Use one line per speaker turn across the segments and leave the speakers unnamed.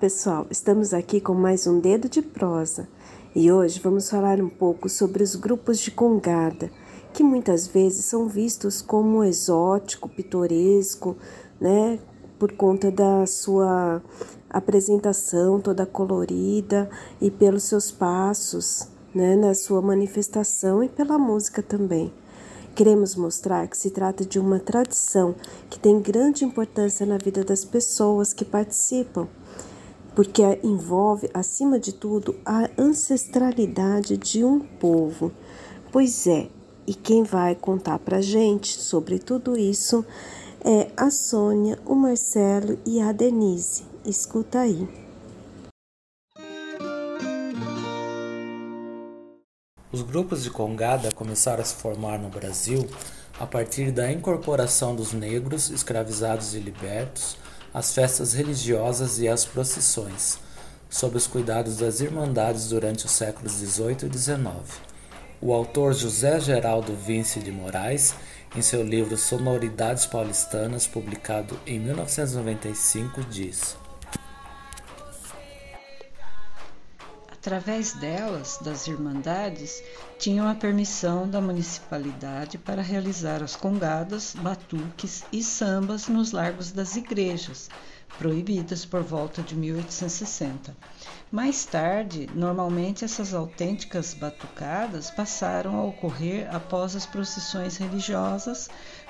Pessoal, estamos aqui com mais um Dedo de Prosa e hoje vamos falar um pouco sobre os grupos de congada, que muitas vezes são vistos como exótico, pitoresco, né, por conta da sua apresentação toda colorida e pelos seus passos, né, na sua manifestação e pela música também. Queremos mostrar que se trata de uma tradição que tem grande importância na vida das pessoas que participam porque envolve, acima de tudo, a ancestralidade de um povo. Pois é, e quem vai contar para gente sobre tudo isso é a Sônia, o Marcelo e a Denise. Escuta aí.
Os grupos de congada começaram a se formar no Brasil a partir da incorporação dos negros escravizados e libertos as festas religiosas e as procissões, sob os cuidados das Irmandades durante os séculos XVIII e XIX. O autor José Geraldo Vince de Moraes, em seu livro Sonoridades Paulistanas, publicado em 1995, diz:
Através delas, das Irmandades, tinham a permissão da municipalidade para realizar as congadas, batuques e sambas nos largos das igrejas, proibidas por volta de 1860. Mais tarde, normalmente essas autênticas batucadas passaram a ocorrer após as procissões religiosas,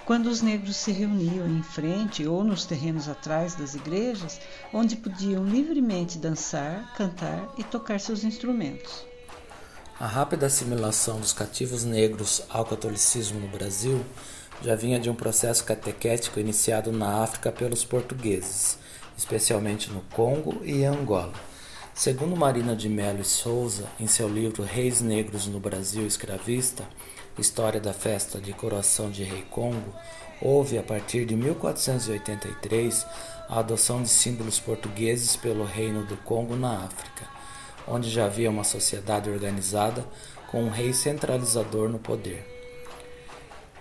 quando os negros se reuniam em frente ou nos terrenos atrás das igrejas, onde podiam livremente dançar, cantar e tocar seus instrumentos.
A rápida assimilação dos cativos negros ao catolicismo no Brasil já vinha de um processo catequético iniciado na África pelos portugueses, especialmente no Congo e Angola. Segundo Marina de Mello e Souza, em seu livro Reis Negros no Brasil Escravista, História da Festa de Coroação de Rei Congo, houve, a partir de 1483, a adoção de símbolos portugueses pelo Reino do Congo na África, onde já havia uma sociedade organizada com um rei centralizador no poder.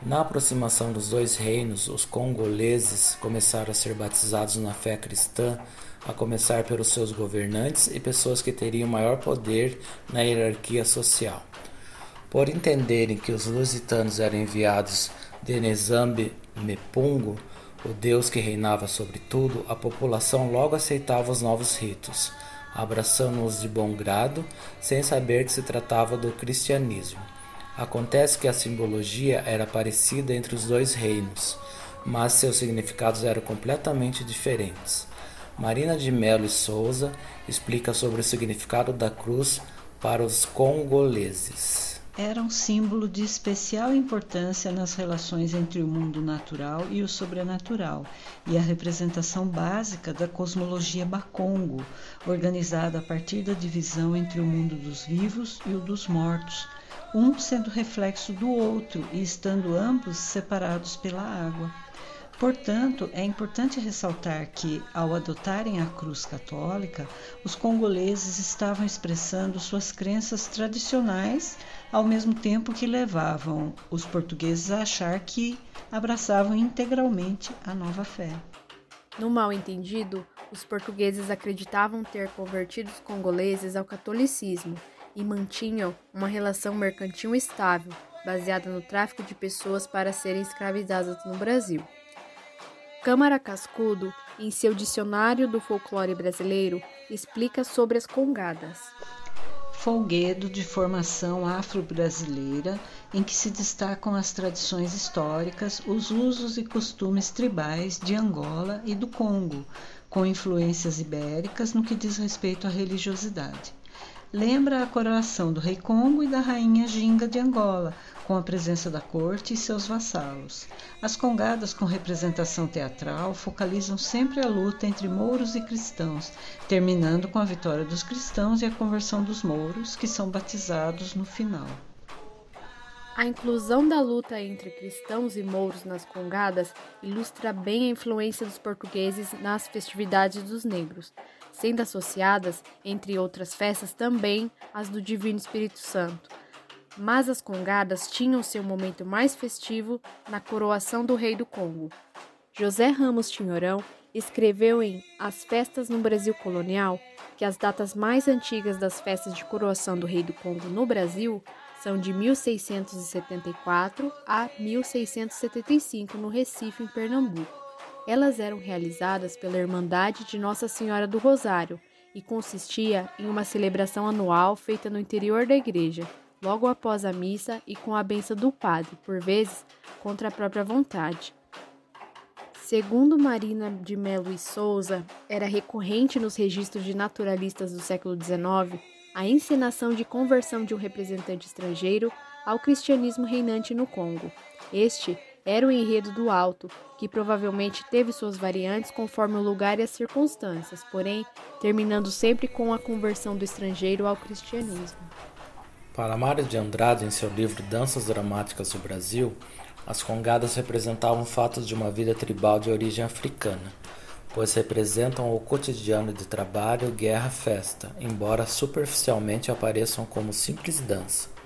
Na aproximação dos dois reinos, os congoleses começaram a ser batizados na fé cristã a começar pelos seus governantes e pessoas que teriam maior poder na hierarquia social. Por entenderem que os lusitanos eram enviados de Nezambe Mepungo, o deus que reinava sobre tudo, a população logo aceitava os novos ritos, abraçando-os de bom grado, sem saber que se tratava do cristianismo. Acontece que a simbologia era parecida entre os dois reinos, mas seus significados eram completamente diferentes. Marina de Mello e Souza explica sobre o significado da cruz para os congoleses.
Era um símbolo de especial importância nas relações entre o mundo natural e o sobrenatural, e a representação básica da cosmologia Bakongo, organizada a partir da divisão entre o mundo dos vivos e o dos mortos, um sendo reflexo do outro e estando ambos separados pela água. Portanto, é importante ressaltar que, ao adotarem a cruz católica, os congoleses estavam expressando suas crenças tradicionais, ao mesmo tempo que levavam os portugueses a achar que abraçavam integralmente a nova fé.
No mal entendido, os portugueses acreditavam ter convertido os congoleses ao catolicismo e mantinham uma relação mercantil estável, baseada no tráfico de pessoas para serem escravizadas no Brasil. Câmara Cascudo, em seu Dicionário do Folclore Brasileiro, explica sobre as congadas.
Folguedo de formação afro-brasileira, em que se destacam as tradições históricas, os usos e costumes tribais de Angola e do Congo, com influências ibéricas no que diz respeito à religiosidade lembra a coroação do rei Congo e da rainha Ginga de Angola, com a presença da corte e seus vassalos. As congadas com representação teatral focalizam sempre a luta entre mouros e cristãos, terminando com a vitória dos cristãos e a conversão dos mouros, que são batizados no final.
A inclusão da luta entre cristãos e mouros nas congadas ilustra bem a influência dos portugueses nas festividades dos negros, sendo associadas, entre outras festas, também as do Divino Espírito Santo. Mas as congadas tinham seu momento mais festivo na coroação do rei do Congo. José Ramos Tinhorão escreveu em As Festas no Brasil Colonial que as datas mais antigas das festas de coroação do Rei do Congo no Brasil são de 1674 a 1675 no Recife, em Pernambuco. Elas eram realizadas pela Irmandade de Nossa Senhora do Rosário e consistia em uma celebração anual feita no interior da igreja, logo após a missa e com a benção do padre, por vezes contra a própria vontade. Segundo Marina de Melo e Souza, era recorrente nos registros de naturalistas do século XIX a encenação de conversão de um representante estrangeiro ao cristianismo reinante no Congo. Este era o enredo do alto, que provavelmente teve suas variantes conforme o lugar e as circunstâncias, porém terminando sempre com a conversão do estrangeiro ao cristianismo.
Para Mário de Andrade, em seu livro Danças Dramáticas do Brasil, as congadas representavam fatos de uma vida tribal de origem africana, pois representam o cotidiano de trabalho, guerra, festa, embora superficialmente apareçam como simples dança.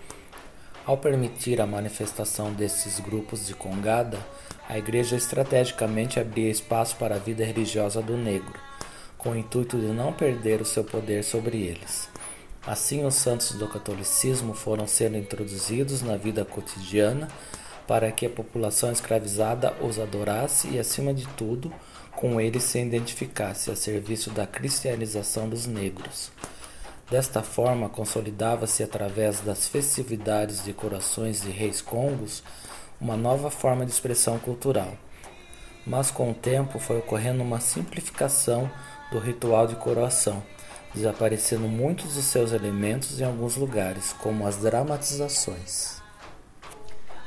Ao permitir a manifestação desses grupos de congada, a Igreja estrategicamente abria espaço para a vida religiosa do negro, com o intuito de não perder o seu poder sobre eles. Assim, os santos do catolicismo foram sendo introduzidos na vida cotidiana para que a população escravizada os adorasse e, acima de tudo, com eles se identificasse a serviço da cristianização dos negros. Desta forma, consolidava-se através das festividades de corações de reis congos uma nova forma de expressão cultural. Mas com o tempo foi ocorrendo uma simplificação do ritual de coroação, desaparecendo muitos dos seus elementos em alguns lugares, como as dramatizações.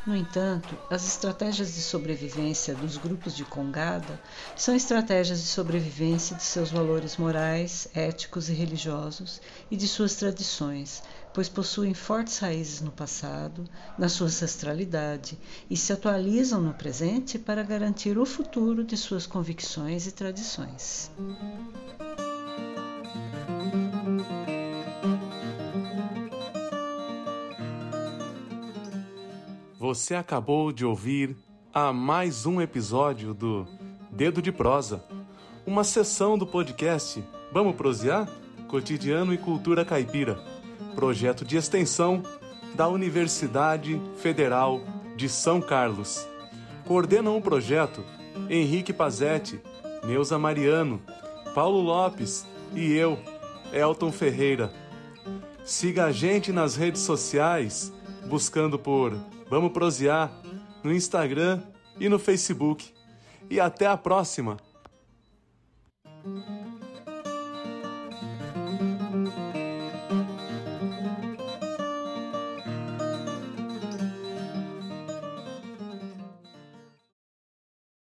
No entanto, as estratégias de sobrevivência dos grupos de Congada são estratégias de sobrevivência de seus valores morais, éticos e religiosos e de suas tradições, pois possuem fortes raízes no passado, na sua ancestralidade e se atualizam no presente para garantir o futuro de suas convicções e tradições.
Você acabou de ouvir a mais um episódio do Dedo de Prosa, uma sessão do podcast Vamos Prosear? Cotidiano e Cultura Caipira, projeto de extensão da Universidade Federal de São Carlos. Coordenam o projeto Henrique Pazetti, Neuza Mariano, Paulo Lopes e eu, Elton Ferreira. Siga a gente nas redes sociais, buscando por Vamos prosear no Instagram e no Facebook. E até a próxima!